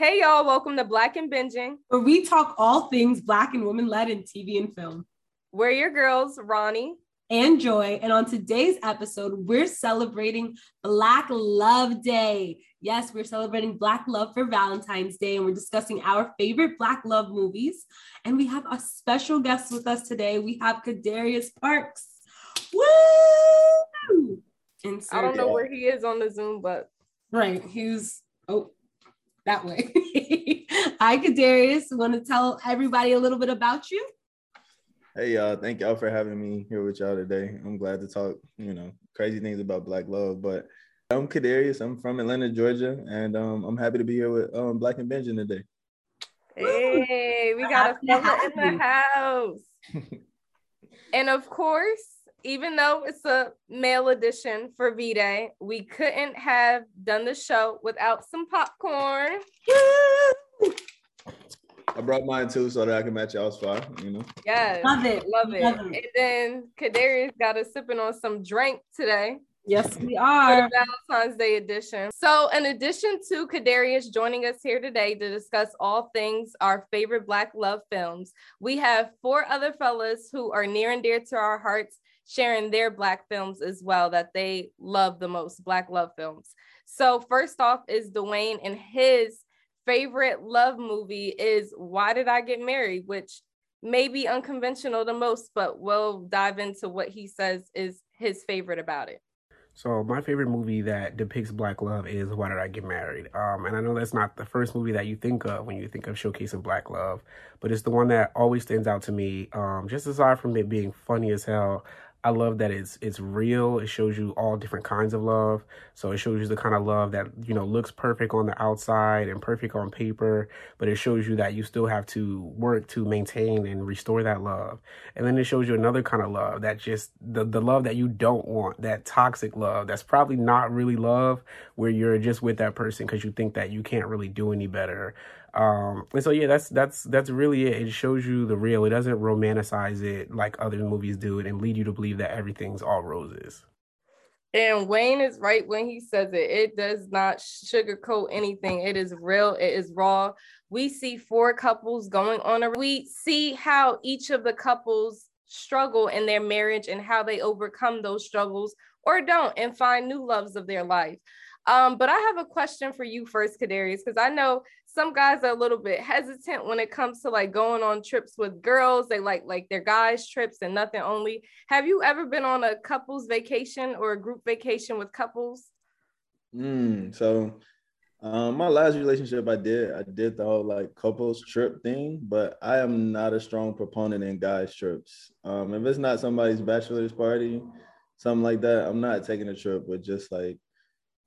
Hey y'all, welcome to Black and Binging, where we talk all things Black and women led in TV and film. We're your girls, Ronnie and Joy. And on today's episode, we're celebrating Black Love Day. Yes, we're celebrating Black love for Valentine's Day, and we're discussing our favorite Black love movies. And we have a special guest with us today. We have Kadarius Parks. Woo! I don't know where he is on the Zoom, but right, he's oh that way. Hi, Kadarius. Want to tell everybody a little bit about you? Hey y'all, thank y'all for having me here with y'all today. I'm glad to talk, you know, crazy things about Black love. But I'm Kadarius. I'm from Atlanta, Georgia, and um, I'm happy to be here with um, Black and Binging today. Hey, we got a fella in the house. and of course, even though it's a male edition for V Day, we couldn't have done the show without some popcorn. I brought mine too so that I can match y'all's fire, you know. Yes. Love it. Love it. Love it. And then Kadarius got us sipping on some drink today. Yes, we are. Valentine's Day edition. So, in addition to Kadarius joining us here today to discuss all things our favorite Black love films, we have four other fellas who are near and dear to our hearts sharing their Black films as well that they love the most, Black love films. So, first off is Dwayne and his favorite love movie is Why Did I Get Married, which may be unconventional the most, but we'll dive into what he says is his favorite about it. So my favorite movie that depicts black love is Why Did I Get Married? Um, and I know that's not the first movie that you think of when you think of showcasing black love, but it's the one that always stands out to me. Um, just aside from it being funny as hell, I love that it's it's real. It shows you all different kinds of love. So it shows you the kind of love that you know looks perfect on the outside and perfect on paper, but it shows you that you still have to work to maintain and restore that love. And then it shows you another kind of love that just the the love that you don't want, that toxic love that's probably not really love, where you're just with that person because you think that you can't really do any better um, and so yeah, that's that's that's really it. It shows you the real. It doesn't romanticize it like other movies do and lead you to believe that everything's all roses. And Wayne is right when he says it. It does not sugarcoat anything. It is real. It is raw. We see four couples going on a. We see how each of the couples struggle in their marriage and how they overcome those struggles or don't and find new loves of their life. Um, but I have a question for you first, Kadarius, because I know some guys are a little bit hesitant when it comes to like going on trips with girls. They like like their guys trips and nothing only. Have you ever been on a couples vacation or a group vacation with couples? Mm, so um, my last relationship I did, I did the whole like couples trip thing, but I am not a strong proponent in guys trips. Um, if it's not somebody's bachelor's party, something like that, I'm not taking a trip with just like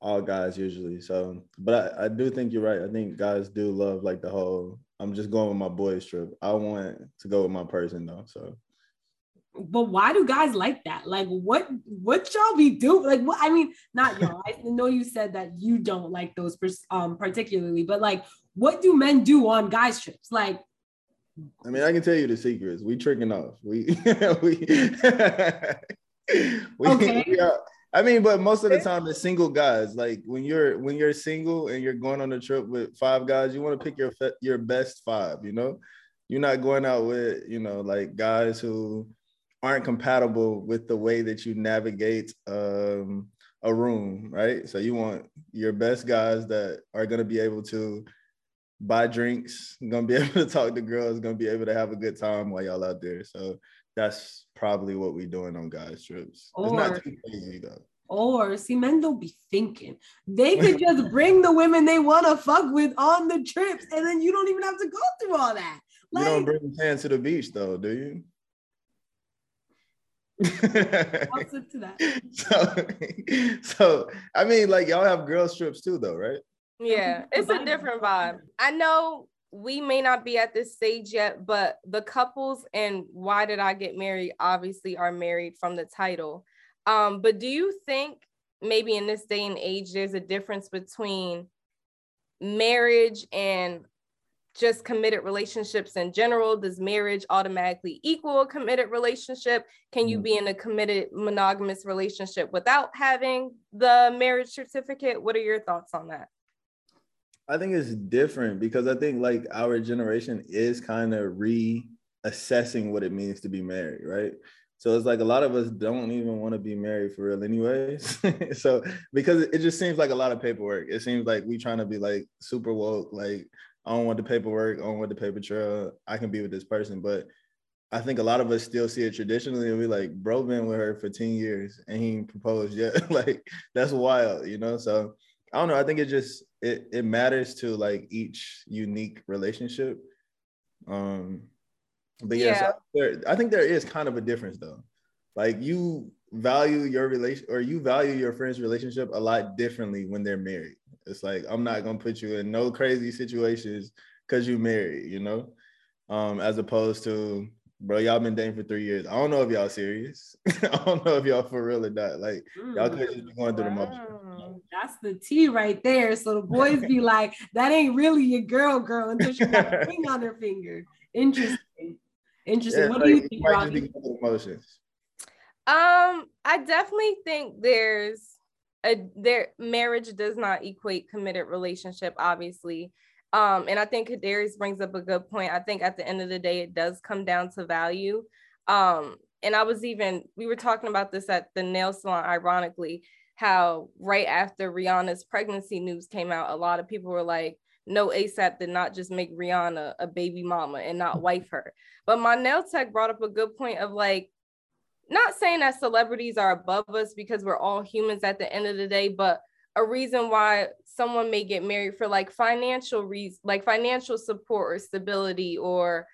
all guys usually. So, but I, I do think you're right. I think guys do love like the whole. I'm just going with my boys trip. I want to go with my person though. So. But why do guys like that? Like, what what y'all be doing? Like, what I mean, not y'all. I know you said that you don't like those um particularly, but like, what do men do on guys trips? Like, I mean, I can tell you the secrets. We tricking off. We we we, okay. we are, I mean, but most of the time it's single guys. Like when you're when you're single and you're going on a trip with five guys, you want to pick your your best five. You know, you're not going out with you know like guys who aren't compatible with the way that you navigate um, a room, right? So you want your best guys that are going to be able to buy drinks, going to be able to talk to girls, going to be able to have a good time while y'all out there. So that's probably what we're doing on guys trips. Or, it's not too crazy though. Or see, men don't be thinking. They could just bring the women they want to fuck with on the trips, and then you don't even have to go through all that. Like, you don't bring tan to the beach though, do you? I'll sit to that. So, so I mean, like y'all have girls trips too, though, right? Yeah, it's a different vibe. I know we may not be at this stage yet, but the couples and why did I get married obviously are married from the title. Um, but do you think maybe in this day and age there's a difference between marriage and just committed relationships in general? Does marriage automatically equal a committed relationship? Can you mm. be in a committed monogamous relationship without having the marriage certificate? What are your thoughts on that? I think it's different because I think like our generation is kind of reassessing what it means to be married, right? So it's like a lot of us don't even want to be married for real, anyways. so because it just seems like a lot of paperwork. It seems like we trying to be like super woke, like I don't want the paperwork, I don't want the paper trail. I can be with this person, but I think a lot of us still see it traditionally and we like, bro, been with her for 10 years and he proposed yet. like that's wild, you know? So I don't know. I think it just it it matters to like each unique relationship. Um, but yeah, yeah. So there, I think there is kind of a difference though. Like you value your relation or you value your friend's relationship a lot differently when they're married. It's like I'm not gonna put you in no crazy situations because you married, you know, um, as opposed to bro, y'all been dating for three years. I don't know if y'all serious. I don't know if y'all for real or not. Like y'all could just be going through wow. the motions. That's the T right there. So the boys be like, that ain't really your girl, girl, until she got a ring on her finger. Interesting. Interesting. Yeah, what like, do you think, Ronnie? Emotions. Um, I definitely think there's a there marriage does not equate committed relationship, obviously. Um, and I think Kadarius brings up a good point. I think at the end of the day, it does come down to value. Um, and I was even, we were talking about this at the nail salon, ironically, how right after Rihanna's pregnancy news came out, a lot of people were like, no, ASAP did not just make Rihanna a baby mama and not mm-hmm. wife her. But my nail tech brought up a good point of like, not saying that celebrities are above us because we're all humans at the end of the day, but a reason why someone may get married for like financial reasons, like financial support or stability, or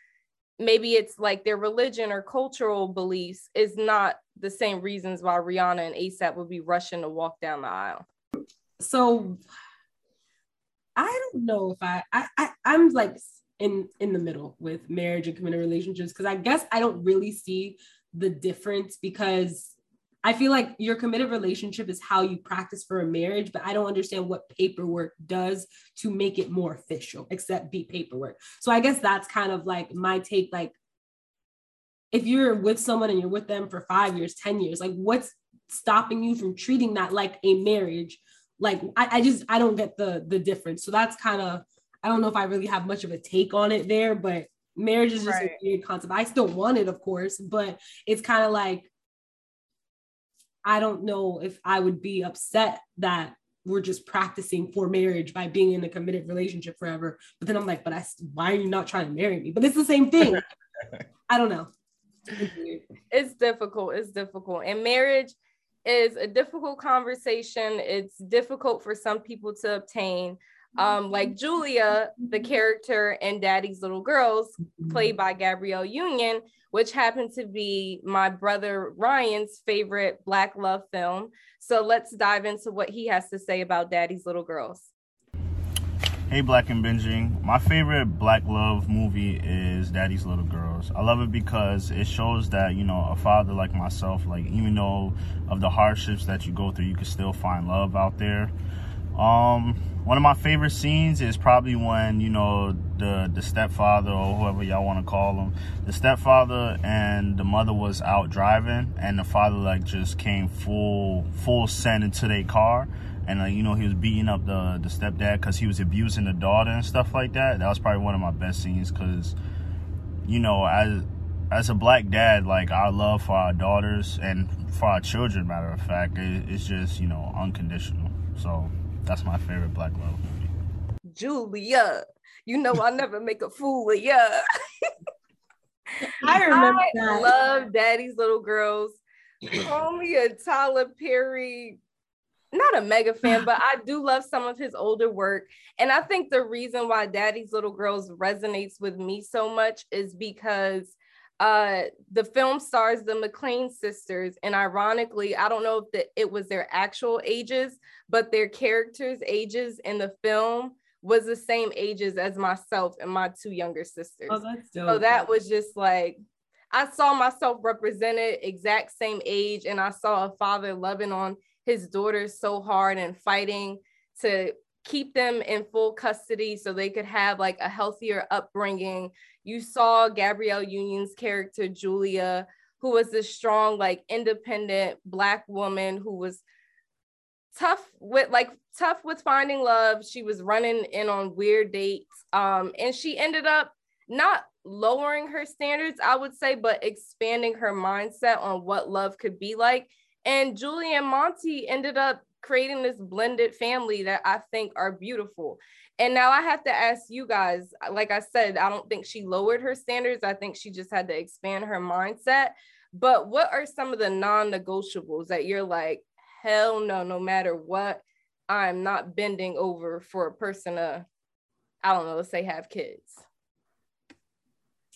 maybe it's like their religion or cultural beliefs is not the same reasons why Rihanna and ASAP would be rushing to walk down the aisle. So I don't know if I, I, I I'm like in in the middle with marriage and committed relationships because I guess I don't really see the difference because I feel like your committed relationship is how you practice for a marriage, but I don't understand what paperwork does to make it more official, except be paperwork. So I guess that's kind of like my take. Like, if you're with someone and you're with them for five years, 10 years, like, what's stopping you from treating that like a marriage? Like, I, I just, I don't get the the difference. So that's kind of, I don't know if I really have much of a take on it there, but marriage is just right. a weird concept. I still want it, of course, but it's kind of like I don't know if I would be upset that we're just practicing for marriage by being in a committed relationship forever. But then I'm like, but I, why are you not trying to marry me? But it's the same thing. I don't know. Mm-hmm. It's difficult. It's difficult. And marriage is a difficult conversation. It's difficult for some people to obtain. Um, mm-hmm. like Julia, the mm-hmm. character in Daddy's Little Girls, played by Gabrielle Union, which happened to be my brother Ryan's favorite Black love film. So let's dive into what he has to say about Daddy's Little Girls. Hey, Black and Binging. My favorite Black love movie is Daddy's Little Girls. I love it because it shows that, you know, a father like myself, like, even though of the hardships that you go through, you can still find love out there. Um, one of my favorite scenes is probably when you know the the stepfather or whoever y'all want to call him, the stepfather and the mother was out driving, and the father like just came full full send into their car, and like you know he was beating up the the stepdad because he was abusing the daughter and stuff like that. That was probably one of my best scenes because, you know, as as a black dad, like our love for our daughters and for our children, matter of fact, it, it's just you know unconditional. So that's my favorite Black Love movie. Julia, you know I never make a fool of you. I remember I that. love Daddy's Little Girls. Call me a Tyler Perry, not a mega fan, but I do love some of his older work. And I think the reason why Daddy's Little Girls resonates with me so much is because uh the film stars the McClain sisters and ironically I don't know if the, it was their actual ages but their characters ages in the film was the same ages as myself and my two younger sisters. Oh, that's dope. So that was just like I saw myself represented exact same age and I saw a father loving on his daughters so hard and fighting to keep them in full custody so they could have like a healthier upbringing. You saw Gabrielle Union's character, Julia, who was this strong, like independent Black woman who was tough with like tough with finding love. She was running in on weird dates. Um, and she ended up not lowering her standards, I would say, but expanding her mindset on what love could be like. And Julie and Monty ended up creating this blended family that I think are beautiful. And now I have to ask you guys, like I said, I don't think she lowered her standards. I think she just had to expand her mindset. But what are some of the non negotiables that you're like, hell no, no matter what, I'm not bending over for a person to, I don't know, let's say have kids?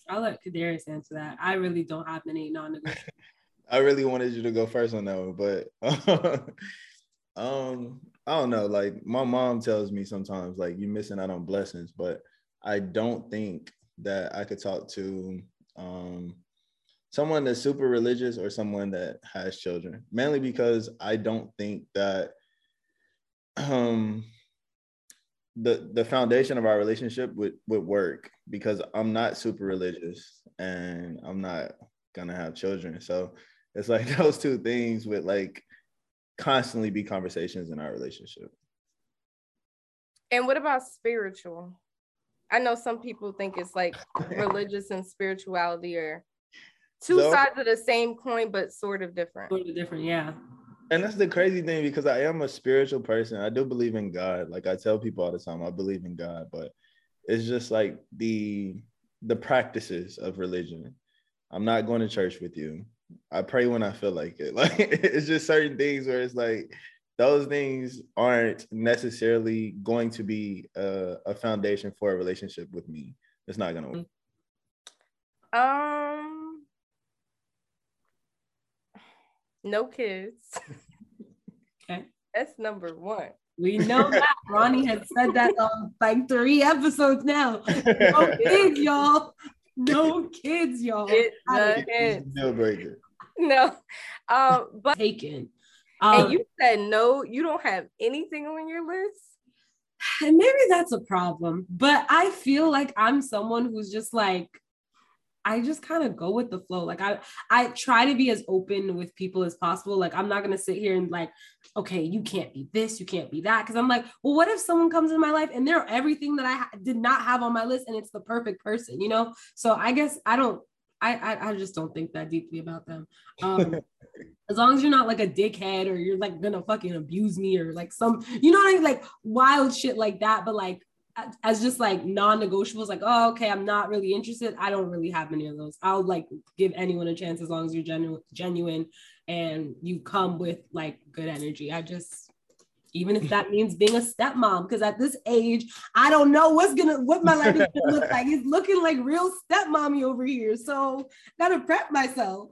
I'll let Kadarius answer that. I really don't have many non negotiables. I really wanted you to go first on that one, but um, I don't know. Like my mom tells me sometimes, like you're missing out on blessings, but I don't think that I could talk to um someone that's super religious or someone that has children, mainly because I don't think that um the the foundation of our relationship would would work because I'm not super religious and I'm not gonna have children. So it's like those two things would like constantly be conversations in our relationship. And what about spiritual? I know some people think it's like religious and spirituality are two so, sides of the same coin, but sort of different. Sort of different, yeah. And that's the crazy thing because I am a spiritual person. I do believe in God. Like I tell people all the time, I believe in God, but it's just like the the practices of religion. I'm not going to church with you. I pray when I feel like it. Like it's just certain things where it's like those things aren't necessarily going to be a, a foundation for a relationship with me. It's not gonna work. Um, no kids. Okay, that's number one. We know that Ronnie has said that on like three episodes now. No kids, y'all. No kids, y'all. It's the kids. Deal breaker. No, um, but taken. Um, and you said no, you don't have anything on your list. And maybe that's a problem, but I feel like I'm someone who's just like I just kind of go with the flow. Like I I try to be as open with people as possible. Like I'm not going to sit here and like okay, you can't be this, you can't be that cuz I'm like, well what if someone comes in my life and they're everything that I ha- did not have on my list and it's the perfect person, you know? So I guess I don't I, I, I just don't think that deeply about them. Um, as long as you're not like a dickhead or you're like gonna fucking abuse me or like some, you know what I mean, like wild shit like that. But like as just like non-negotiables, like oh okay, I'm not really interested. I don't really have many of those. I'll like give anyone a chance as long as you're genuine, genuine, and you come with like good energy. I just even if that means being a stepmom. Because at this age, I don't know what's gonna what my life is gonna look like. It's looking like real stepmommy over here. So gotta prep myself.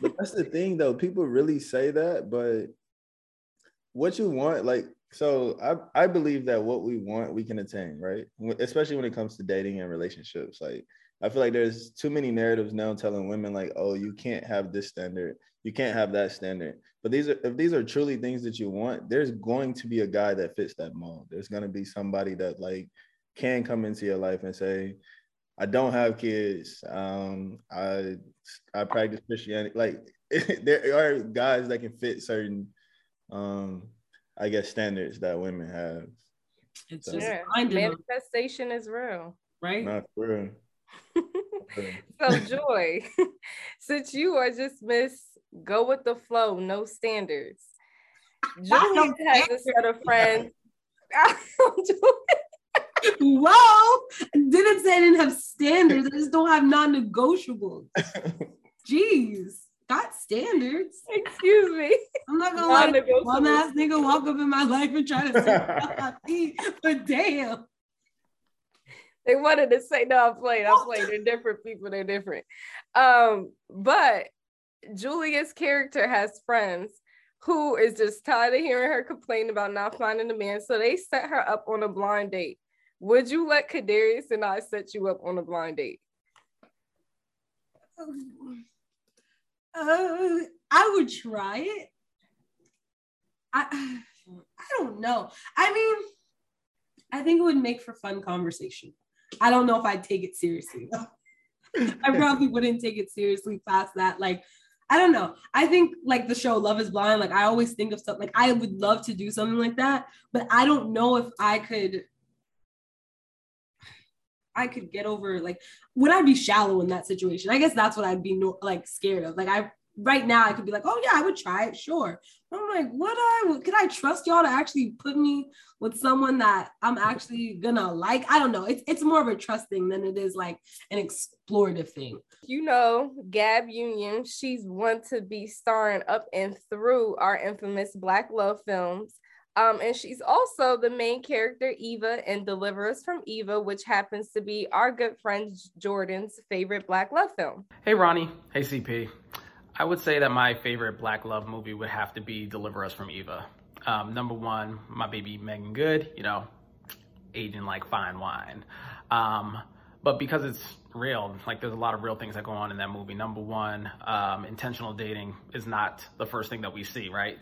But that's the thing though. People really say that, but what you want, like, so I, I believe that what we want we can attain, right? Especially when it comes to dating and relationships. Like I feel like there's too many narratives now telling women like, oh, you can't have this standard, you can't have that standard. But these are if these are truly things that you want, there's going to be a guy that fits that mold. There's gonna be somebody that like can come into your life and say, I don't have kids. Um, I I practice Christianity. Like there are guys that can fit certain um I guess standards that women have. It's so. just yeah. manifestation is real. Right? Not real. so joy, since you are just miss go with the flow, no standards. Julie has a set of friends. Whoa! Didn't say I didn't have standards. I just don't have non-negotiables. Jeez, got standards. Excuse me. I'm not gonna let one ass nigga walk up in my life and try to see but damn. They wanted to say, no, I'm playing, I'm playing. They're different people, they're different. Um, but Julia's character has friends who is just tired of hearing her complain about not finding a man. So they set her up on a blind date. Would you let Kadarius and I set you up on a blind date? Uh, I would try it. I I don't know. I mean, I think it would make for fun conversation. I don't know if I'd take it seriously. I probably wouldn't take it seriously past that. Like, I don't know. I think like the show Love is Blind, like I always think of stuff like I would love to do something like that, but I don't know if I could I could get over like would I be shallow in that situation? I guess that's what I'd be no, like scared of. Like I right now I could be like, oh yeah, I would try it, sure. I'm like, what I could I trust y'all to actually put me with someone that I'm actually gonna like? I don't know. It's it's more of a trust thing than it is like an explorative thing. You know, Gab Union, she's one to be starring up and through our infamous Black Love films. Um, and she's also the main character, Eva, in Deliver Us from Eva, which happens to be our good friend Jordan's favorite Black love film. Hey, Ronnie. Hey, CP. I would say that my favorite Black love movie would have to be Deliver Us from Eva. Um, number one, my baby Meagan Good, you know, aging like fine wine. Um, but because it's real, like there's a lot of real things that go on in that movie. Number one, um, intentional dating is not the first thing that we see, right?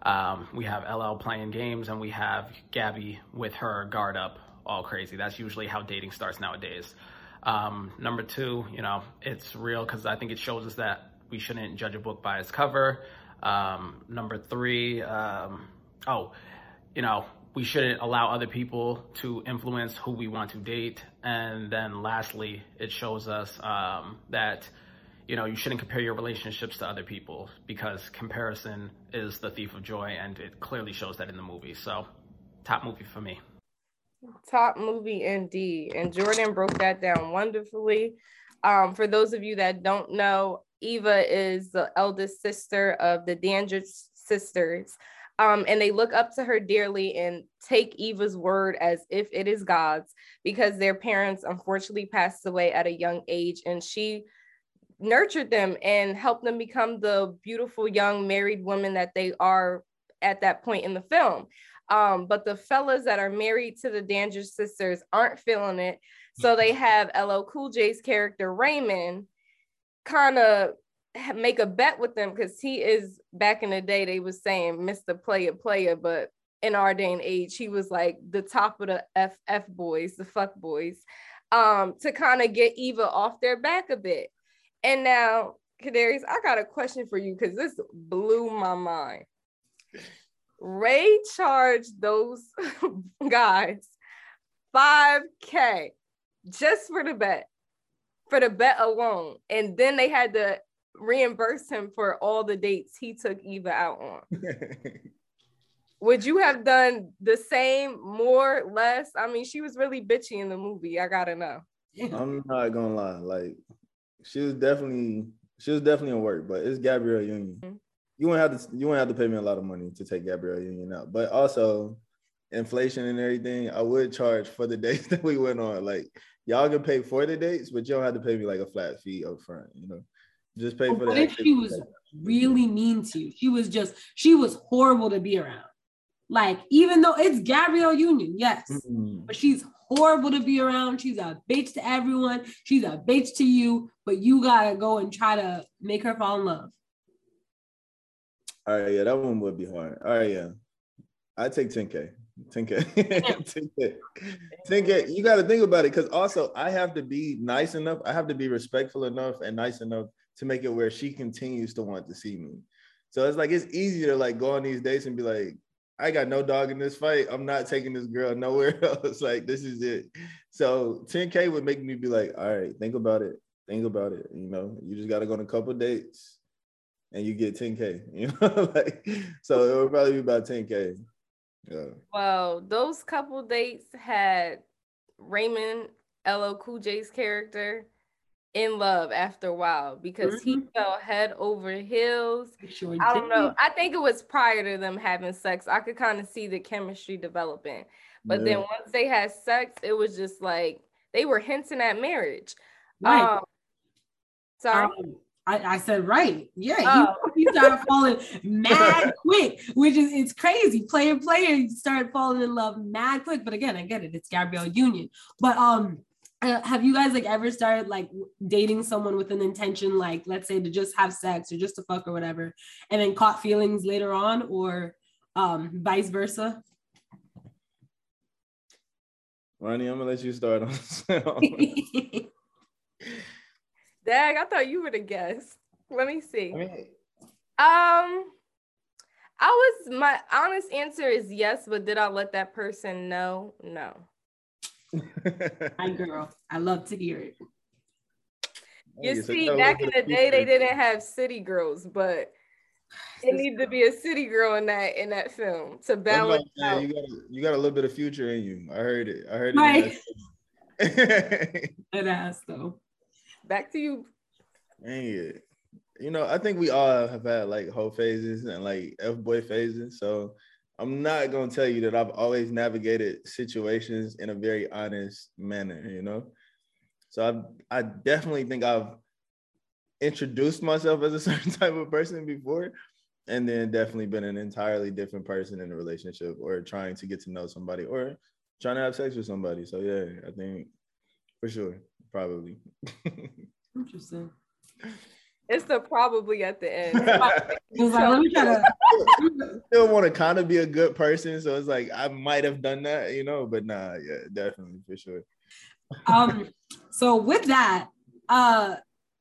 Um, we have LL playing games and we have Gabby with her guard up all crazy. That's usually how dating starts nowadays. Um, number two, you know, it's real because I think it shows us that we shouldn't judge a book by its cover. Um, number three, um, oh, you know, we shouldn't allow other people to influence who we want to date. And then lastly, it shows us um, that you know, you shouldn't compare your relationships to other people because comparison is the thief of joy, and it clearly shows that in the movie. So, top movie for me. Top movie indeed. And Jordan broke that down wonderfully. Um, for those of you that don't know, Eva is the eldest sister of the Dandridge sisters. Um, and they look up to her dearly and take Eva's word as if it is God's because their parents unfortunately passed away at a young age. And she nurtured them and helped them become the beautiful young married women that they are at that point in the film. Um, but the fellas that are married to the Dandridge sisters aren't feeling it. So they have LL Cool J's character Raymond kind of make a bet with them because he is back in the day they was saying Mr. Player Player, but in our day and age, he was like the top of the FF boys, the fuck boys, um, to kind of get Eva off their back a bit. And now, Kadarius, I got a question for you because this blew my mind. Ray charged those guys 5K just for the bet, for the bet alone. And then they had to reimburse him for all the dates he took Eva out on. Would you have done the same, more, less? I mean, she was really bitchy in the movie. I gotta know. I'm not gonna lie. Like, she was definitely she was definitely in work, but it's Gabrielle Union. Mm-hmm. You won't have to you won't have to pay me a lot of money to take Gabrielle Union out. But also inflation and everything, I would charge for the dates that we went on. Like y'all can pay for the dates, but you don't have to pay me like a flat fee up front, you know. Just pay for what that. if she was really mean to you? She was just she was horrible to be around. Like, even though it's Gabrielle Union, yes, mm-hmm. but she's horrible to be around. She's a bitch to everyone. She's a bitch to you, but you gotta go and try to make her fall in love. All right, yeah, that one would be hard. All right, yeah. I take 10K. 10K. 10K. 10K. You got to think about it because also I have to be nice enough. I have to be respectful enough and nice enough to make it where she continues to want to see me. So it's like it's easier to like go on these dates and be like, I got no dog in this fight. I'm not taking this girl nowhere else. like this is it. So 10K would make me be like, all right, think about it. Think about it. You know, you just gotta go on a couple dates and you get 10K. You know, like so it would probably be about 10K. Yeah. Well, those couple dates had Raymond LL Cool J's character in love after a while because mm-hmm. he fell head over heels. Sure I don't know. I think it was prior to them having sex. I could kind of see the chemistry developing. But yeah. then once they had sex, it was just like they were hinting at marriage. Right. Um, sorry. Um, I, I, said right. Yeah, oh. you, you started falling mad quick, which is it's crazy. Player player, you started falling in love mad quick. But again, I get it. It's Gabrielle Union. But um uh, have you guys like ever started like dating someone with an intention like let's say to just have sex or just to fuck or whatever and then caught feelings later on or um vice versa ronnie i'm gonna let you start on dag i thought you would have guessed Let me see. I mean, Um, I was my honest answer is yes, but did I let that person know? No. Hi, girl, I love to hear it. You Hey, see, back in the at day, they didn't have city girls, but it needed to be a city girl in that in that film to balance I'm saying, out. You got a, you got a little bit of future in you. I heard it. I heard it. in Right. that- That ass though. Back to you. Dang it. You know, I think we all have had like whole phases and like F boy phases. So I'm not gonna tell you that I've always navigated situations in a very honest manner, you know. So I I definitely think I've introduced myself as a certain type of person before, and then definitely been an entirely different person in a relationship or trying to get to know somebody or trying to have sex with somebody. So yeah, I think for sure, probably. Interesting. It's the probably at the end. It was like, let me try to. still want to kind of be a good person, so it's like I might have done that, you know, but nah, yeah, definitely for sure. um. So with that, uh,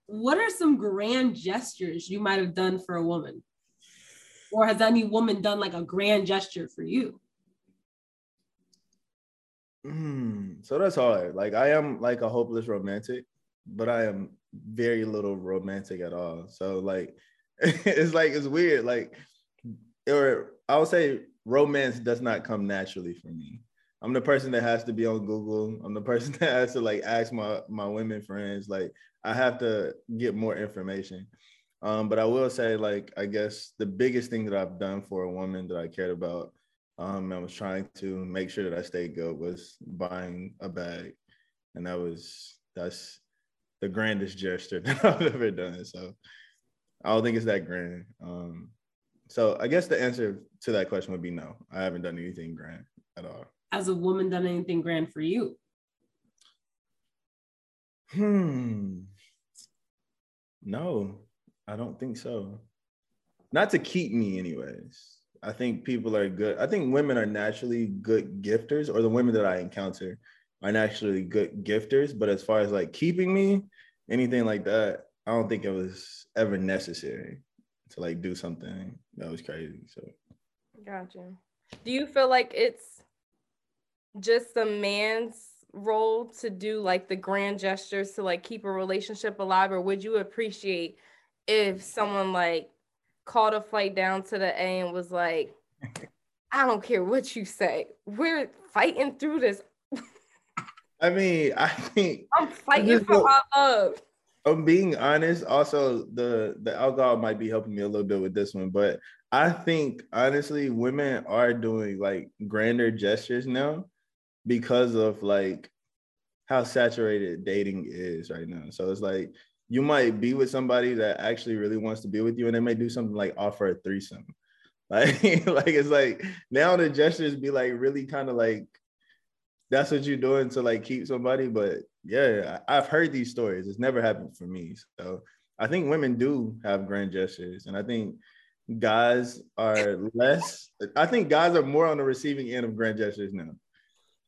what are some grand gestures you might have done for a woman, or has any woman done like a grand gesture for you? Mm, so that's hard. Like I am like a hopeless romantic, but I am very little romantic at all. So like it's like it's weird. Like or I would say romance does not come naturally for me. I'm the person that has to be on Google. I'm the person that has to like ask my my women friends. Like I have to get more information. Um, but I will say, like, I guess the biggest thing that I've done for a woman that I cared about, um, and was trying to make sure that I stayed good was buying a bag. And that was that's the grandest gesture that I've ever done. So I don't think it's that grand. Um, so I guess the answer to that question would be no. I haven't done anything grand at all. Has a woman done anything grand for you? Hmm. No, I don't think so. Not to keep me, anyways. I think people are good. I think women are naturally good gifters, or the women that I encounter are naturally good gifters. But as far as like keeping me, anything like that, I don't think it was ever necessary to like do something that was crazy. So Gotcha. Do you feel like it's just a man's role to do like the grand gestures to like keep a relationship alive, or would you appreciate if someone like called a flight down to the A and was like, I don't care what you say, we're fighting through this. I mean, I think I'm fighting for go- our love. I'm being honest. Also, the the alcohol might be helping me a little bit with this one, but I think honestly, women are doing like grander gestures now because of like how saturated dating is right now. So it's like you might be with somebody that actually really wants to be with you, and they may do something like offer a threesome. Like, like it's like now the gestures be like really kind of like that's what you're doing to like keep somebody. But yeah, I've heard these stories. It's never happened for me. So I think women do have grand gestures, and I think guys are less. I think guys are more on the receiving end of grand gestures now,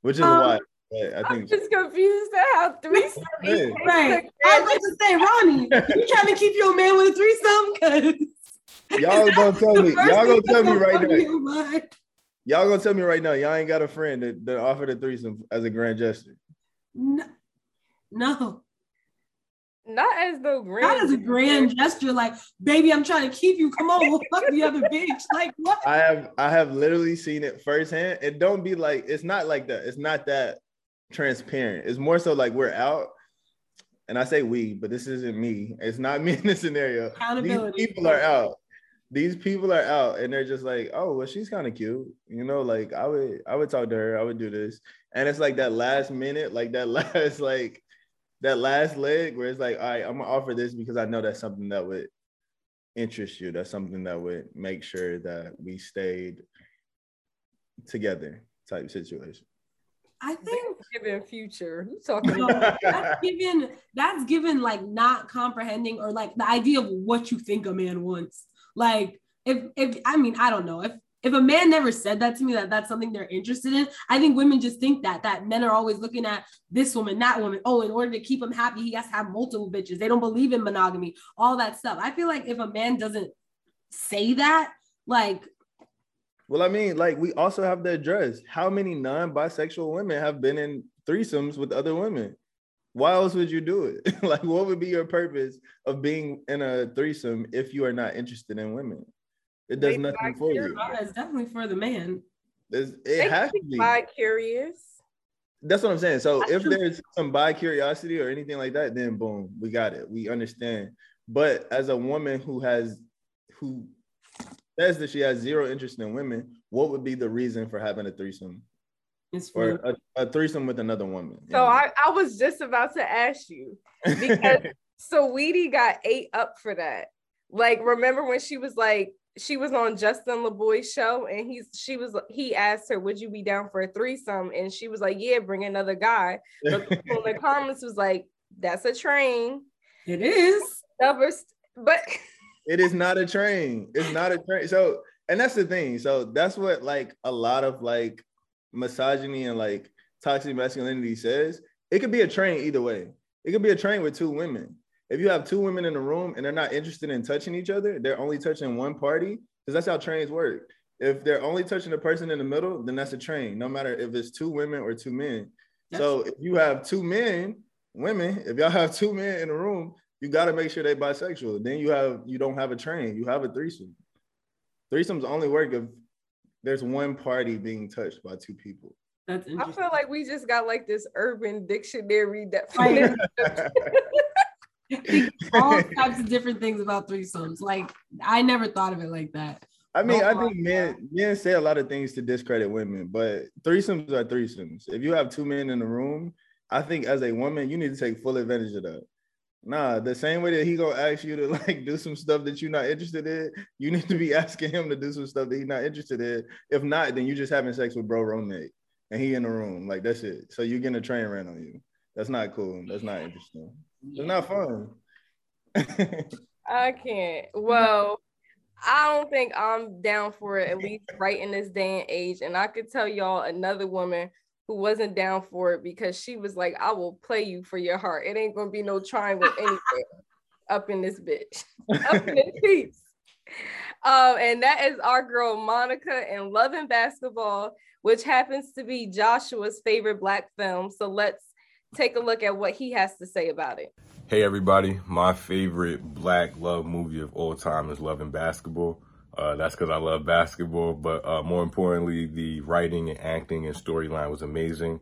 which is Um, why. But I I'm just confused at how threesome Yeah. Right. I was about to say, Ronnie, you trying to keep your man with a threesome? Cause y'all gonna tell me. Y'all gonna tell me right now. come to your mind. Y'all gonna tell me right now. Y'all ain't got a friend that, that offered a threesome as a grand gesture. No, no, Not as the grand. that is a grand gesture. Like, baby, I'm trying to keep you. Come on, we'll fuck the other bitch. Like, what? I have I have literally seen it firsthand. And don't be like, it's not like that. It's not that transparent. It's more so like we're out. And I say we, but this isn't me. It's not me in this scenario. These Accountability. people are out. These people are out and they're just like, oh, well, she's kind of cute. You know, like I would I would talk to her, I would do this. And it's like that last minute, like that last, like that last leg where it's like, all right, I'm gonna offer this because I know that's something that would interest you. That's something that would make sure that we stayed together type situation. I think Given future. You talking about that's given. That's given like not comprehending or like the idea of what you think a man wants. Like, if if I mean, I don't know if if a man never said that to me that that's something they're interested in, I think women just think that that men are always looking at this woman, that woman. Oh, in order to keep him happy, he has to have multiple bitches. They don't believe in monogamy, all that stuff. I feel like if a man doesn't say that, like well, I mean, like we also have to address how many non-bisexual women have been in threesomes with other women. Why else would you do it? like, what would be your purpose of being in a threesome if you are not interested in women? It does nothing for you. It's definitely for the man. It's, it has to be bi curious. That's what I'm saying. So if there's some bi curiosity or anything like that, then boom, we got it. We understand. But as a woman who has who says that she has zero interest in women, what would be the reason for having a threesome? or a, a, threesome with another woman. So I, I was just about to ask you because so Weedy got ate up for that. Like, remember when she was like, she was on Justin LaBoy's show and he's she was he asked her, Would you be down for a threesome? And she was like, Yeah, bring another guy. But the comments was like, That's a train. It is. But it is not a train. It's not a train. So, and that's the thing. So that's what like a lot of like misogyny and like toxic masculinity says. It could be a train either way. It could be a train with two women. If you have two women in the room and they're not interested in touching each other, they're only touching one party, because that's how trains work. If they're only touching the person in the middle, then that's a train, no matter if it's two women or two men. That's so if you have two men, women, if y'all have two men in the room, you got to make sure they're bisexual. Then you have you don't have a train. You have a threesome. Threesomes only work if there's one party being touched by two people. That's interesting. I feel like we just got like this urban dictionary definition. all types of different things about threesomes. Like I never thought of it like that. I mean, oh I think men men say a lot of things to discredit women, but threesomes are threesomes. If you have two men in the room, I think as a woman, you need to take full advantage of that. Nah, the same way that he gonna ask you to like do some stuff that you're not interested in, you need to be asking him to do some stuff that he's not interested in. If not, then you're just having sex with bro roommate and he in the room. Like that's it. So you're getting a train ran on you. That's not cool. That's not interesting. It's not fun. I can't. Well, I don't think I'm down for it, at least right in this day and age. And I could tell y'all another woman who wasn't down for it because she was like, I will play you for your heart. It ain't gonna be no triangle anything up in this bitch, up in this piece. Um, and that is our girl Monica in Love and Basketball, which happens to be Joshua's favorite black film. So let's take a look at what he has to say about it. Hey everybody, my favorite black love movie of all time is Love and Basketball. Uh, that's because I love basketball, but uh, more importantly, the writing and acting and storyline was amazing.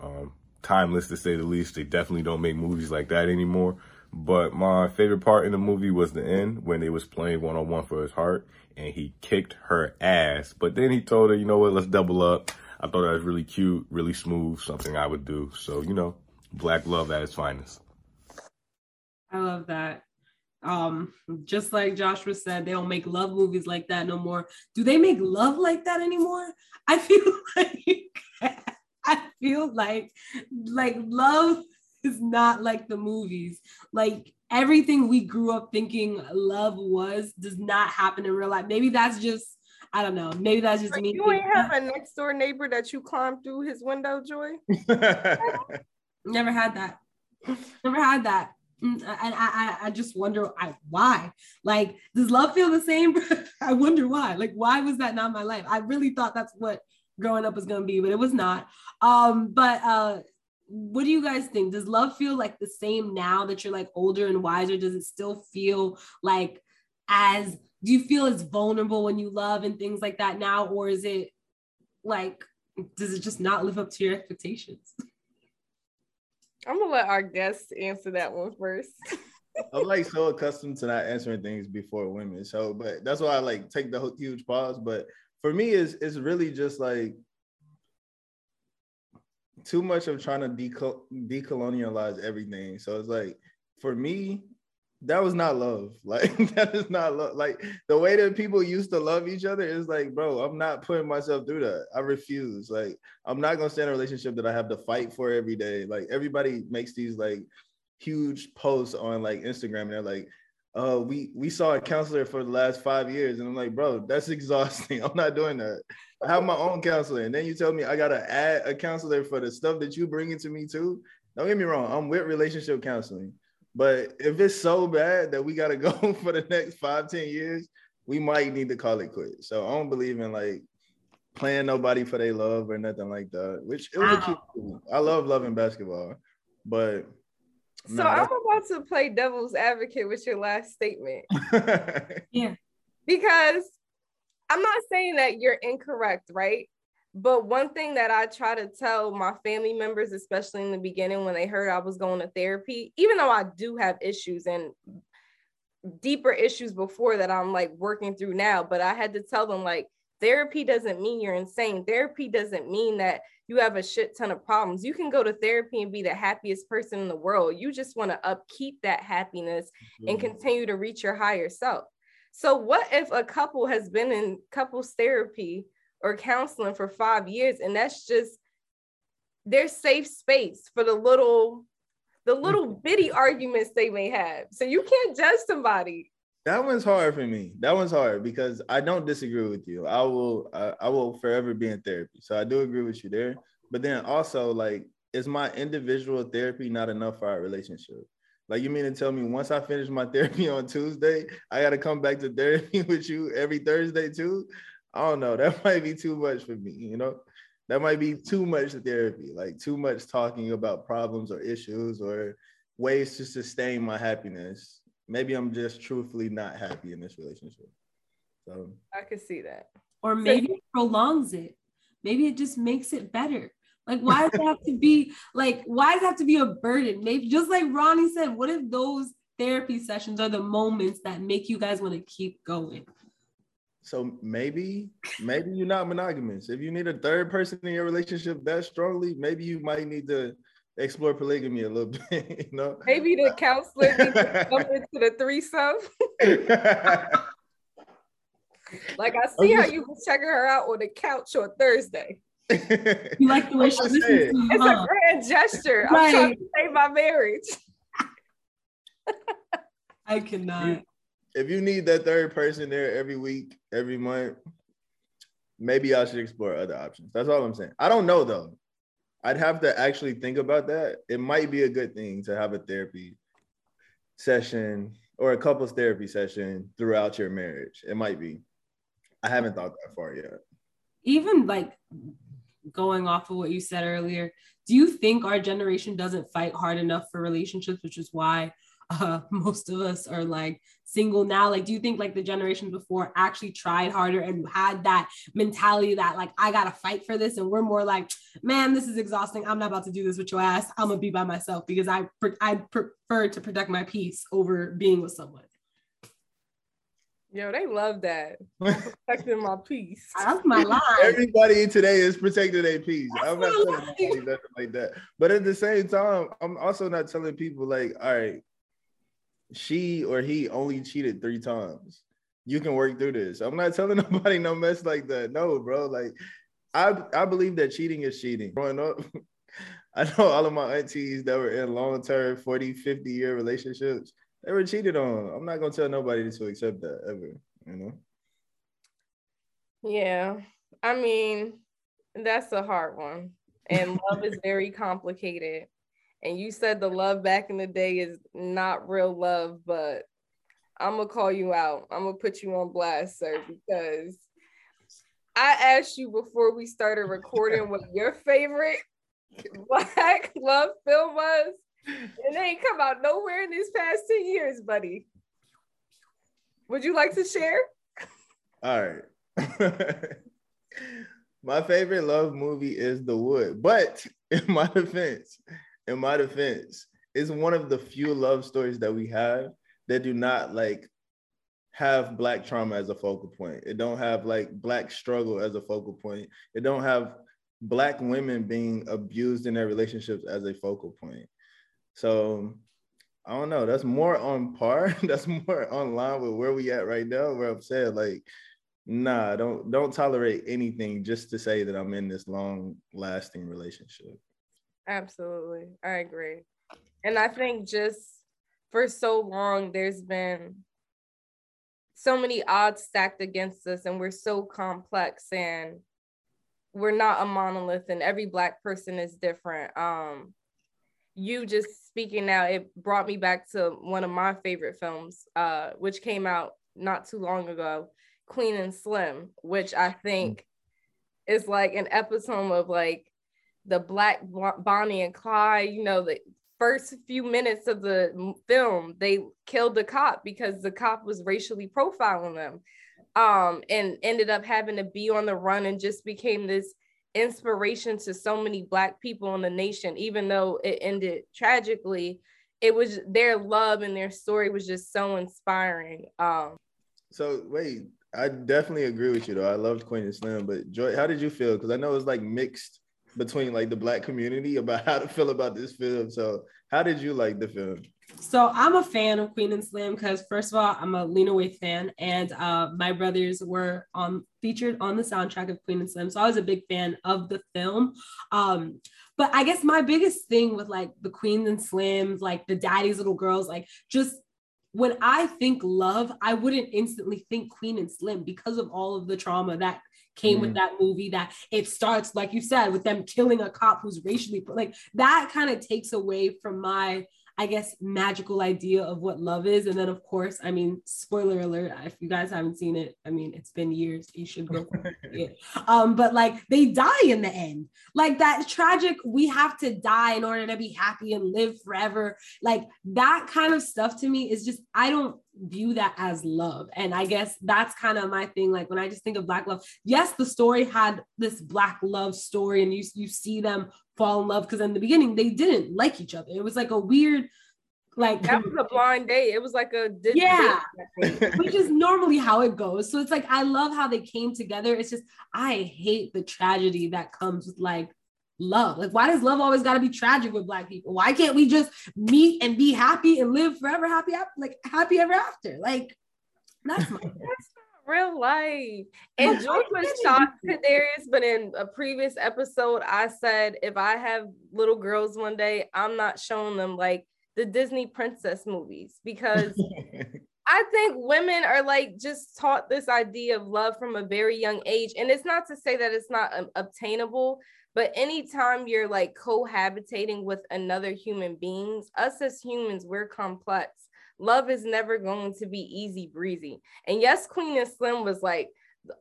Um, timeless to say the least. They definitely don't make movies like that anymore. But my favorite part in the movie was the end when they was playing one on one for his heart and he kicked her ass. But then he told her, you know what, let's double up. I thought that was really cute, really smooth, something I would do. So, you know, black love at its finest. I love that. Um, just like Joshua said, they don't make love movies like that no more. Do they make love like that anymore? I feel like I feel like like love is not like the movies. Like everything we grew up thinking love was does not happen in real life. Maybe that's just I don't know. Maybe that's just like me. You ain't have a next door neighbor that you climbed through his window, Joy. Never had that. Never had that. Mm, and I, I, I just wonder why. Like, does love feel the same? I wonder why. Like, why was that not my life? I really thought that's what growing up was gonna be, but it was not. Um, but uh, what do you guys think? Does love feel like the same now that you're like older and wiser? Does it still feel like as do you feel as vulnerable when you love and things like that now, or is it like does it just not live up to your expectations? I'm gonna let our guests answer that one first. I'm like so accustomed to not answering things before women, so but that's why I like take the huge pause. But for me, is it's really just like too much of trying to deco- decolonialize everything. So it's like for me, that was not love. Like that is not love. Like the way that people used to love each other is like, bro, I'm not putting myself through that. I refuse. Like I'm not gonna stay in a relationship that I have to fight for every day. Like everybody makes these like huge posts on like Instagram and they're like, uh, we we saw a counselor for the last five years, and I'm like, bro, that's exhausting. I'm not doing that. I have my own counselor, and then you tell me I gotta add a counselor for the stuff that you bringing to me too. Don't get me wrong, I'm with relationship counseling, but if it's so bad that we gotta go for the next five, ten years, we might need to call it quits. So I don't believe in like playing nobody for their love or nothing like that. Which it was wow. a cute. Movie. I love loving basketball, but so I'm about to play devil's advocate with your last statement. yeah. Because I'm not saying that you're incorrect, right? But one thing that I try to tell my family members, especially in the beginning when they heard I was going to therapy, even though I do have issues and deeper issues before that I'm like working through now, but I had to tell them like therapy doesn't mean you're insane. Therapy doesn't mean that you have a shit ton of problems. You can go to therapy and be the happiest person in the world. You just want to upkeep that happiness mm-hmm. and continue to reach your higher self. So, what if a couple has been in couples therapy or counseling for five years and that's just their safe space for the little the little mm-hmm. bitty arguments they may have. So you can't judge somebody that one's hard for me. That one's hard because I don't disagree with you. I will I, I will forever be in therapy. So I do agree with you there. But then also like is my individual therapy not enough for our relationship? Like you mean to tell me once I finish my therapy on Tuesday, I gotta come back to therapy with you every Thursday too? I don't know. That might be too much for me, you know? That might be too much therapy, like too much talking about problems or issues or ways to sustain my happiness maybe I'm just truthfully not happy in this relationship. So I could see that. Or maybe it prolongs it. Maybe it just makes it better. Like, why does it have to be like, why does it have to be a burden? Maybe just like Ronnie said, what if those therapy sessions are the moments that make you guys want to keep going? So maybe, maybe you're not monogamous. If you need a third person in your relationship that strongly, maybe you might need to explore polygamy a little bit, you know. Maybe the counselor needs to jump into the threesome. like I oh, see how you was checking her out on the couch on Thursday. You like the way she listens to you, It's huh? a grand gesture. Right. I'm trying to save my marriage. I cannot. If you need that third person there every week, every month, maybe I should explore other options. That's all I'm saying. I don't know though. I'd have to actually think about that. It might be a good thing to have a therapy session or a couples therapy session throughout your marriage. It might be. I haven't thought that far yet. Even like going off of what you said earlier, do you think our generation doesn't fight hard enough for relationships, which is why uh, most of us are like single now like do you think like the generations before actually tried harder and had that mentality that like i gotta fight for this and we're more like man this is exhausting i'm not about to do this with your ass i'm gonna be by myself because i i prefer to protect my peace over being with someone Yo, they love that. protecting my peace. That's my line. Everybody today is protecting their peace. That's I'm not telling anybody nothing like that. But at the same time, I'm also not telling people like, all right, she or he only cheated three times. You can work through this. I'm not telling nobody no mess like that. No, bro. Like I I believe that cheating is cheating. Growing up, I know all of my aunties that were in long-term 40, 50 year relationships, they were cheated on. I'm not gonna tell nobody to accept that ever, you know. Yeah. I mean, that's a hard one. And love is very complicated and you said the love back in the day is not real love, but I'm gonna call you out. I'm gonna put you on blast, sir, because I asked you before we started recording what your favorite black love film was, and it ain't come out nowhere in these past 10 years, buddy. Would you like to share? All right. my favorite love movie is The Wood, but in my defense, in my defense, is one of the few love stories that we have that do not like have black trauma as a focal point. It don't have like black struggle as a focal point. It don't have black women being abused in their relationships as a focal point. So I don't know. That's more on par. That's more on line with where we at right now. Where I'm saying like, nah, don't don't tolerate anything just to say that I'm in this long lasting relationship. Absolutely. I agree. And I think just for so long, there's been so many odds stacked against us and we're so complex and we're not a monolith and every black person is different um you just speaking now it brought me back to one of my favorite films uh which came out not too long ago queen and slim which i think is like an episode of like the black bonnie and clyde you know the first few minutes of the film they killed the cop because the cop was racially profiling them. Um and ended up having to be on the run and just became this inspiration to so many black people in the nation. Even though it ended tragically it was their love and their story was just so inspiring. Um so wait i definitely agree with you though. I loved queen and slim but joy how did you feel? Because i know it was like mixed between like the black community about how to feel about this film so how did you like the film so I'm a fan of Queen and Slim because first of all, I'm a Lena Waithe fan, and uh, my brothers were um, featured on the soundtrack of Queen and Slim. So I was a big fan of the film. Um, but I guess my biggest thing with like the Queens and Slims, like the Daddy's Little Girls, like just when I think love, I wouldn't instantly think Queen and Slim because of all of the trauma that came mm. with that movie that it starts like you said with them killing a cop who's racially like that kind of takes away from my I guess, magical idea of what love is. And then, of course, I mean, spoiler alert, if you guys haven't seen it, I mean, it's been years. You should go. it. Um, but like they die in the end. Like that tragic, we have to die in order to be happy and live forever. Like that kind of stuff to me is just, I don't view that as love. And I guess that's kind of my thing. Like when I just think of black love, yes, the story had this black love story, and you you see them fall in love because in the beginning they didn't like each other. It was like a weird, like that was a blind date. It was like a yeah, which is normally how it goes. So it's like I love how they came together. It's just I hate the tragedy that comes with like love. Like, why does love always got to be tragic with Black people? Why can't we just meet and be happy and live forever happy, like happy ever after? Like, that's my. real life. And George was shocked to Darius, but in a previous episode, I said if I have little girls one day, I'm not showing them like the Disney princess movies because I think women are like just taught this idea of love from a very young age. And it's not to say that it's not um, obtainable, but anytime you're like cohabitating with another human beings, us as humans, we're complex love is never going to be easy breezy. And yes, Queen and Slim was like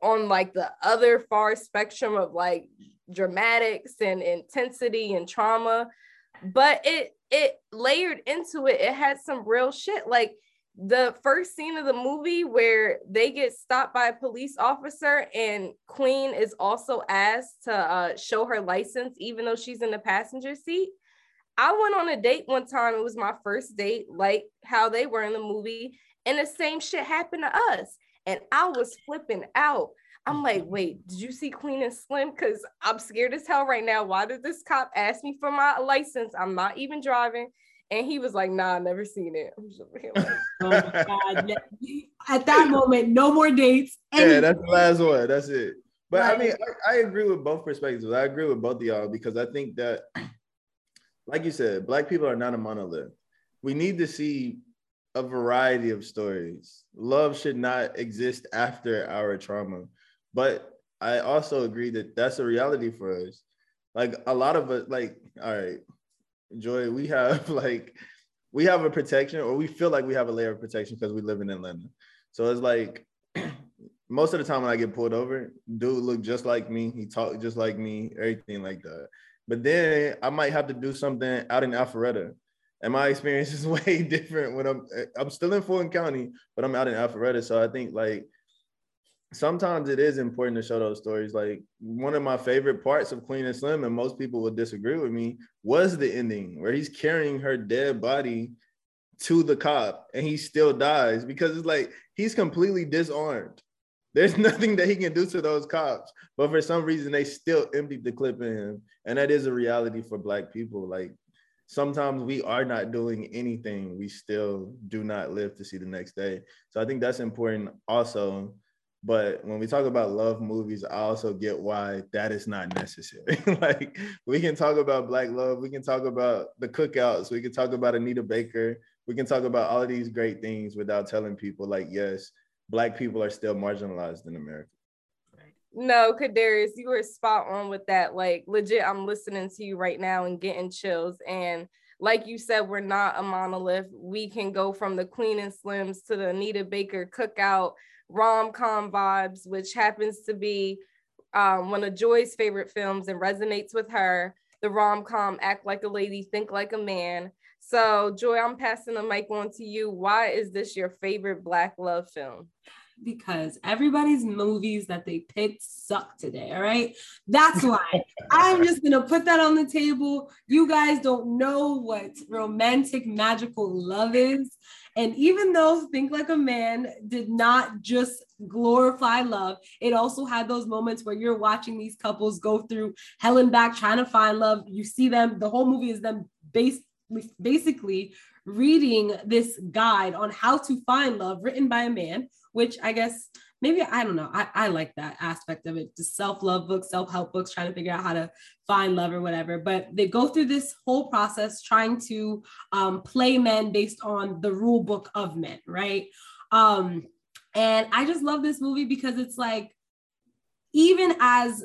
on like the other far spectrum of like dramatics and intensity and trauma, but it it layered into it. It had some real shit. Like the first scene of the movie where they get stopped by a police officer and Queen is also asked to uh, show her license even though she's in the passenger seat I went on a date one time. It was my first date, like how they were in the movie, and the same shit happened to us. And I was flipping out. I'm like, wait, did you see Queen and Slim? Because I'm scared as hell right now. Why did this cop ask me for my license? I'm not even driving. And he was like, nah, I never seen it. Like, oh my God. At that moment, no more dates. Yeah, that's the last one. That's it. But right. I mean, I, I, agree with both perspectives. I agree with both of y'all because I think that like you said, black people are not a monolith. We need to see a variety of stories. Love should not exist after our trauma. But I also agree that that's a reality for us. Like a lot of us, like, all right, Joy, we have like, we have a protection or we feel like we have a layer of protection because we live in Atlanta. So it's like, most of the time when I get pulled over, dude look just like me. He talk just like me, everything like that. But then I might have to do something out in Alpharetta. And my experience is way different when I'm I'm still in Fulton County, but I'm out in Alpharetta. So I think like sometimes it is important to show those stories. Like one of my favorite parts of Queen and Slim, and most people would disagree with me, was the ending where he's carrying her dead body to the cop and he still dies because it's like he's completely disarmed. There's nothing that he can do to those cops. But for some reason, they still emptied the clip in him. And that is a reality for Black people. Like sometimes we are not doing anything. We still do not live to see the next day. So I think that's important also. But when we talk about love movies, I also get why that is not necessary. like we can talk about Black love, we can talk about the cookouts, we can talk about Anita Baker, we can talk about all of these great things without telling people, like, yes, black people are still marginalized in America. No, Cadarius, you were spot on with that. Like legit, I'm listening to you right now and getting chills. And like you said, we're not a monolith. We can go from the Queen and Slims to the Anita Baker cookout rom com vibes, which happens to be um, one of Joy's favorite films and resonates with her. The rom com Act Like a Lady, Think Like a Man. So, Joy, I'm passing the mic on to you. Why is this your favorite Black love film? because everybody's movies that they picked suck today. All right. That's why I'm just going to put that on the table. You guys don't know what romantic, magical love is. And even though Think Like a Man did not just glorify love, it also had those moments where you're watching these couples go through hell and back trying to find love. You see them, the whole movie is them basically reading this guide on how to find love written by a man which I guess maybe I don't know. I, I like that aspect of it. Just self-love books, self-help books, trying to figure out how to find love or whatever. But they go through this whole process trying to um, play men based on the rule book of men, right? Um, and I just love this movie because it's like, even as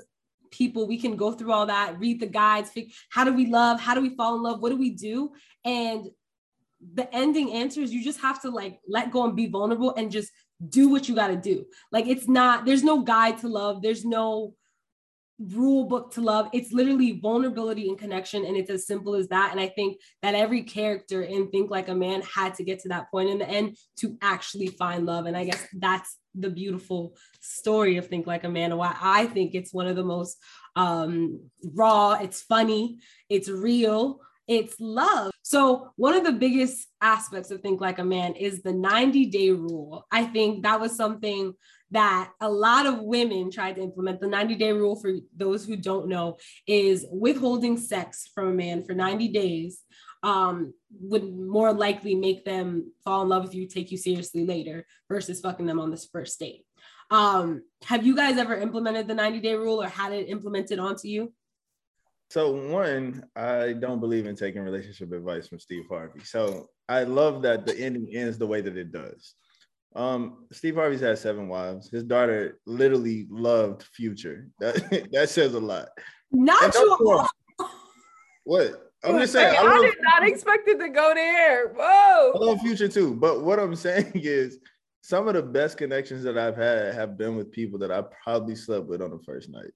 people, we can go through all that, read the guides, how do we love? How do we fall in love? What do we do? And the ending answer is you just have to like let go and be vulnerable and just do what you got to do. Like it's not, there's no guide to love, there's no rule book to love. It's literally vulnerability and connection. And it's as simple as that. And I think that every character in Think Like a Man had to get to that point in the end to actually find love. And I guess that's the beautiful story of Think Like a Man and why I think it's one of the most um, raw, it's funny, it's real it's love. So, one of the biggest aspects of Think Like a Man is the 90 day rule. I think that was something that a lot of women tried to implement. The 90 day rule, for those who don't know, is withholding sex from a man for 90 days um, would more likely make them fall in love with you, take you seriously later versus fucking them on this first date. Um, have you guys ever implemented the 90 day rule or had it implemented onto you? So one, I don't believe in taking relationship advice from Steve Harvey. So I love that the ending ends the way that it does. Um, Steve Harvey's had seven wives. His daughter literally loved Future. That that says a lot. Not you. What? I'm just saying. I, I did not expect it to go there. Whoa. I love Future too. But what I'm saying is some of the best connections that I've had have been with people that I probably slept with on the first night.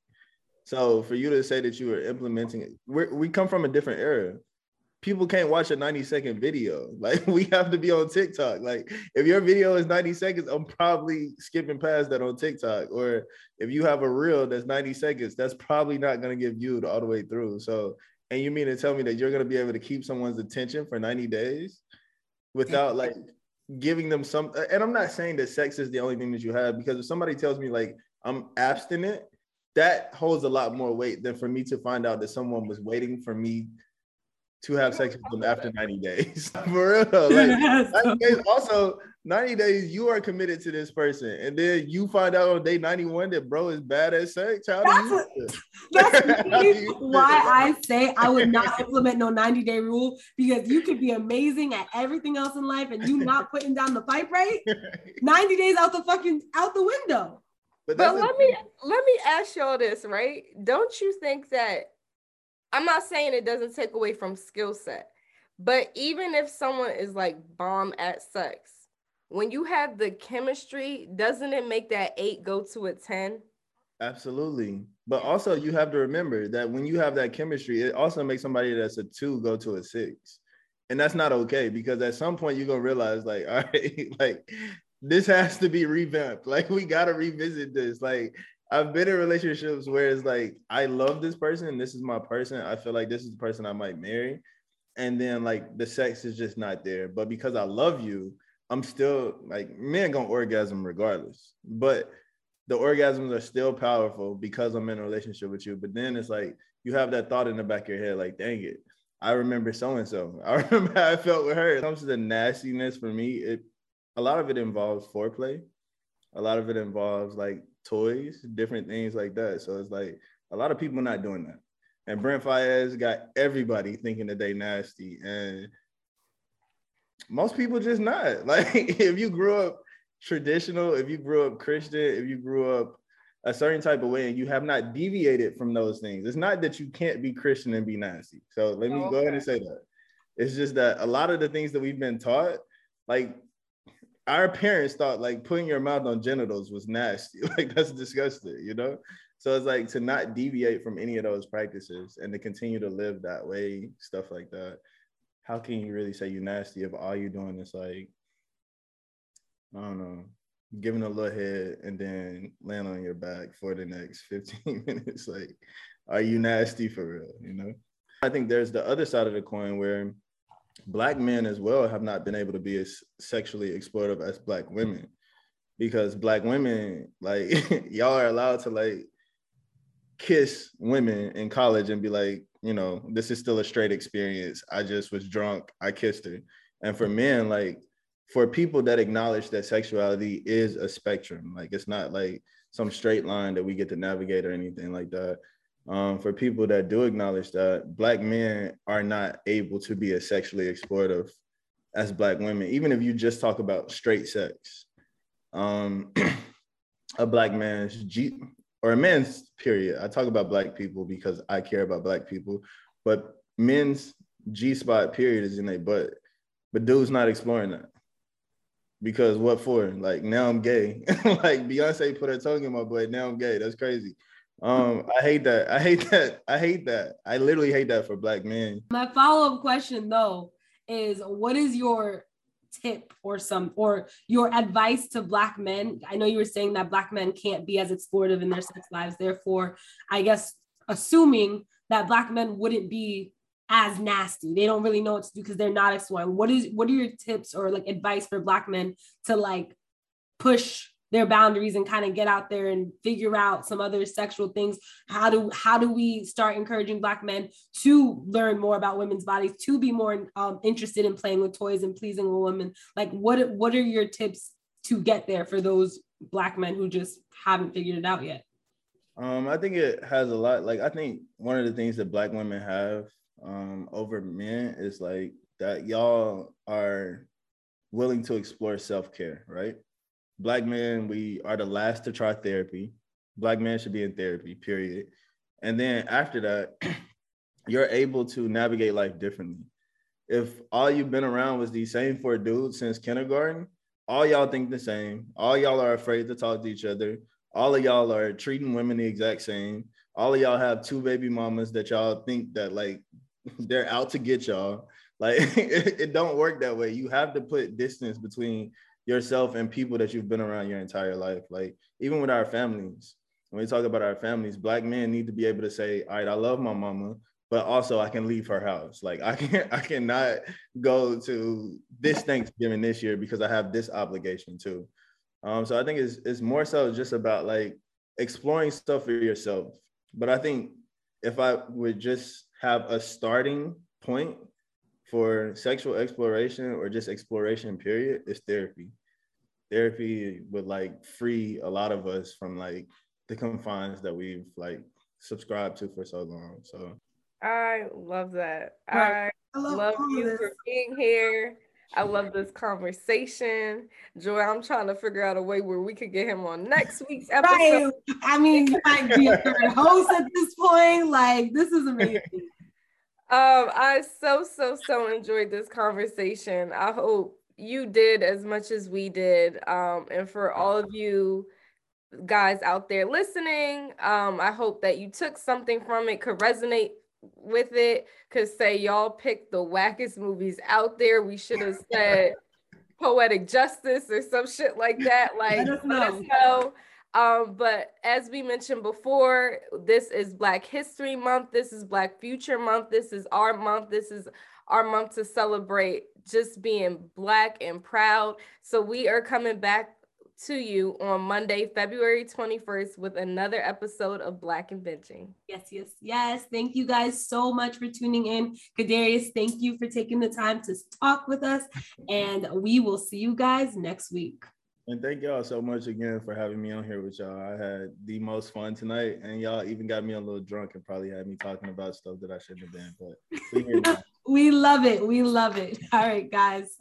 So for you to say that you were implementing it, we we come from a different era. People can't watch a 90 second video. Like we have to be on TikTok. Like if your video is 90 seconds, I'm probably skipping past that on TikTok. Or if you have a reel that's 90 seconds, that's probably not going to get viewed all the way through. So, and you mean to tell me that you're going to be able to keep someone's attention for 90 days without like giving them some and I'm not saying that sex is the only thing that you have because if somebody tells me like I'm abstinent that holds a lot more weight than for me to find out that someone was waiting for me to have sex with them after 90 days. for real. Like 90 days, also 90 days, you are committed to this person. And then you find out on day 91 that bro is bad at sex. How that's do you that's why I say I would not implement no 90 day rule because you could be amazing at everything else in life and you not putting down the pipe right. 90 days out the fucking out the window. But, but let me let me ask y'all this, right? Don't you think that I'm not saying it doesn't take away from skill set, but even if someone is like bomb at sex, when you have the chemistry, doesn't it make that eight go to a 10? Absolutely. But also you have to remember that when you have that chemistry, it also makes somebody that's a two go to a six. And that's not okay because at some point you're gonna realize, like, all right, like this has to be revamped. Like we gotta revisit this. Like I've been in relationships where it's like I love this person, this is my person. I feel like this is the person I might marry. And then like the sex is just not there. But because I love you, I'm still like men gonna orgasm regardless. But the orgasms are still powerful because I'm in a relationship with you. But then it's like you have that thought in the back of your head, like, dang it, I remember so and so. I remember how I felt with her. It comes to the nastiness for me, it a lot of it involves foreplay. A lot of it involves like toys, different things like that. So it's like a lot of people not doing that. And Brent Faiyaz got everybody thinking that they nasty. And most people just not. Like if you grew up traditional, if you grew up Christian, if you grew up a certain type of way and you have not deviated from those things, it's not that you can't be Christian and be nasty. So let me Oh, go ahead and say that. It's just that a lot of the things that we've been taught, like our parents thought like putting your mouth on genitals was nasty. Like that's disgusting, you know? So it's like to not deviate from any of those practices and to continue to live that way, stuff like that. How can you really say you nasty if all you're doing is like, I don't know, giving a little head and then laying on your back for the next 15 minutes? Like, are you nasty for real? You know? I think there's the other side of the coin where black men as well have not been able to be as sexually exploitive as black women. Because black women like y'all are allowed to like kiss women in college and be like you know this is still a straight experience. I just was drunk. I kissed her. And for men like for people that acknowledge that sexuality is a spectrum like it's not like some straight line that we get to navigate or anything like that um, for people that do acknowledge that black men are not able to be as sexually exploitive as black women even if you just talk about straight sex um, a black man's G or a man's period. I talk about black people because I care about black people, but men's G spot period is in their butt. But dudes not exploring that. Because what for? Like now I'm gay. like Beyonce put her tongue in my butt. Now I'm gay. That's crazy. Um, I hate that. I hate that. I hate that. I literally hate that for black men. My follow up question though is what is your tip or some or your advice to black men? I know you were saying that black men can't be as explorative in their sex lives. Therefore, I guess assuming that black men wouldn't be as nasty. They don't really know what to do because they're not exploring. What is what are your tips or like advice for black men to like push their boundaries and kind of get out there and figure out some other sexual things how do how do we start encouraging black men to learn more about women's bodies to be more um, interested in playing with toys and pleasing a woman like what what are your tips to get there for those black men who just haven't figured it out yet Um, I think it has a lot. Like I think one of the things that black women have um over men is like that y'all are willing to explore self-care, right? Black men, we are the last to try therapy. Black men should be in therapy, period. And then after that, you're able to navigate life differently. If all you've been around was these same four dudes since kindergarten, all y'all think the same. All y'all are afraid to talk to each other. All of y'all are treating women the exact same. All of y'all have two baby mamas that y'all think that like they're out to get y'all. Like it, it don't work that way. You have to put distance between yourself and people that you've been around your entire life. Like even with our families, when we talk about our families, black men need to be able to say, "All right, I love my mama, but also I can leave her house. Like I can't, I cannot go to this Thanksgiving this year because I have this obligation too." Um, so I think it's it's more so just about like exploring stuff for yourself. But I think if I would just have a starting point for sexual exploration or just exploration period, is therapy. Therapy would like free a lot of us from like the confines that we've like subscribed to for so long. So I love that. Right. I love you for being here. I love this conversation. Joy, I'm trying to figure out a way where we could get him on next week's episode. Right. I mean, you might be a third host at this point. Like, this is amazing. Um, I so so so enjoyed this conversation. I hope you did as much as we did. Um, and for all of you guys out there listening, um, I hope that you took something from it, could resonate with it, could say y'all picked the wackest movies out there. We should have said poetic justice or some shit like that. Like Let us let us know. Um, but as we mentioned before, this is Black History Month. This is Black Future Month. This is our month. This is our month to celebrate just being Black and proud. So we are coming back to you on Monday, February 21st, with another episode of Black and Binging. Yes, yes, yes. Thank you guys so much for tuning in. Cadarius, thank you for taking the time to talk with us. And we will see you guys next week. And thank y'all so much again for having me on here with y'all. I had the most fun tonight, and y'all even got me a little drunk and probably had me talking about stuff that I shouldn't have been. But we love it. We love it. All right, guys.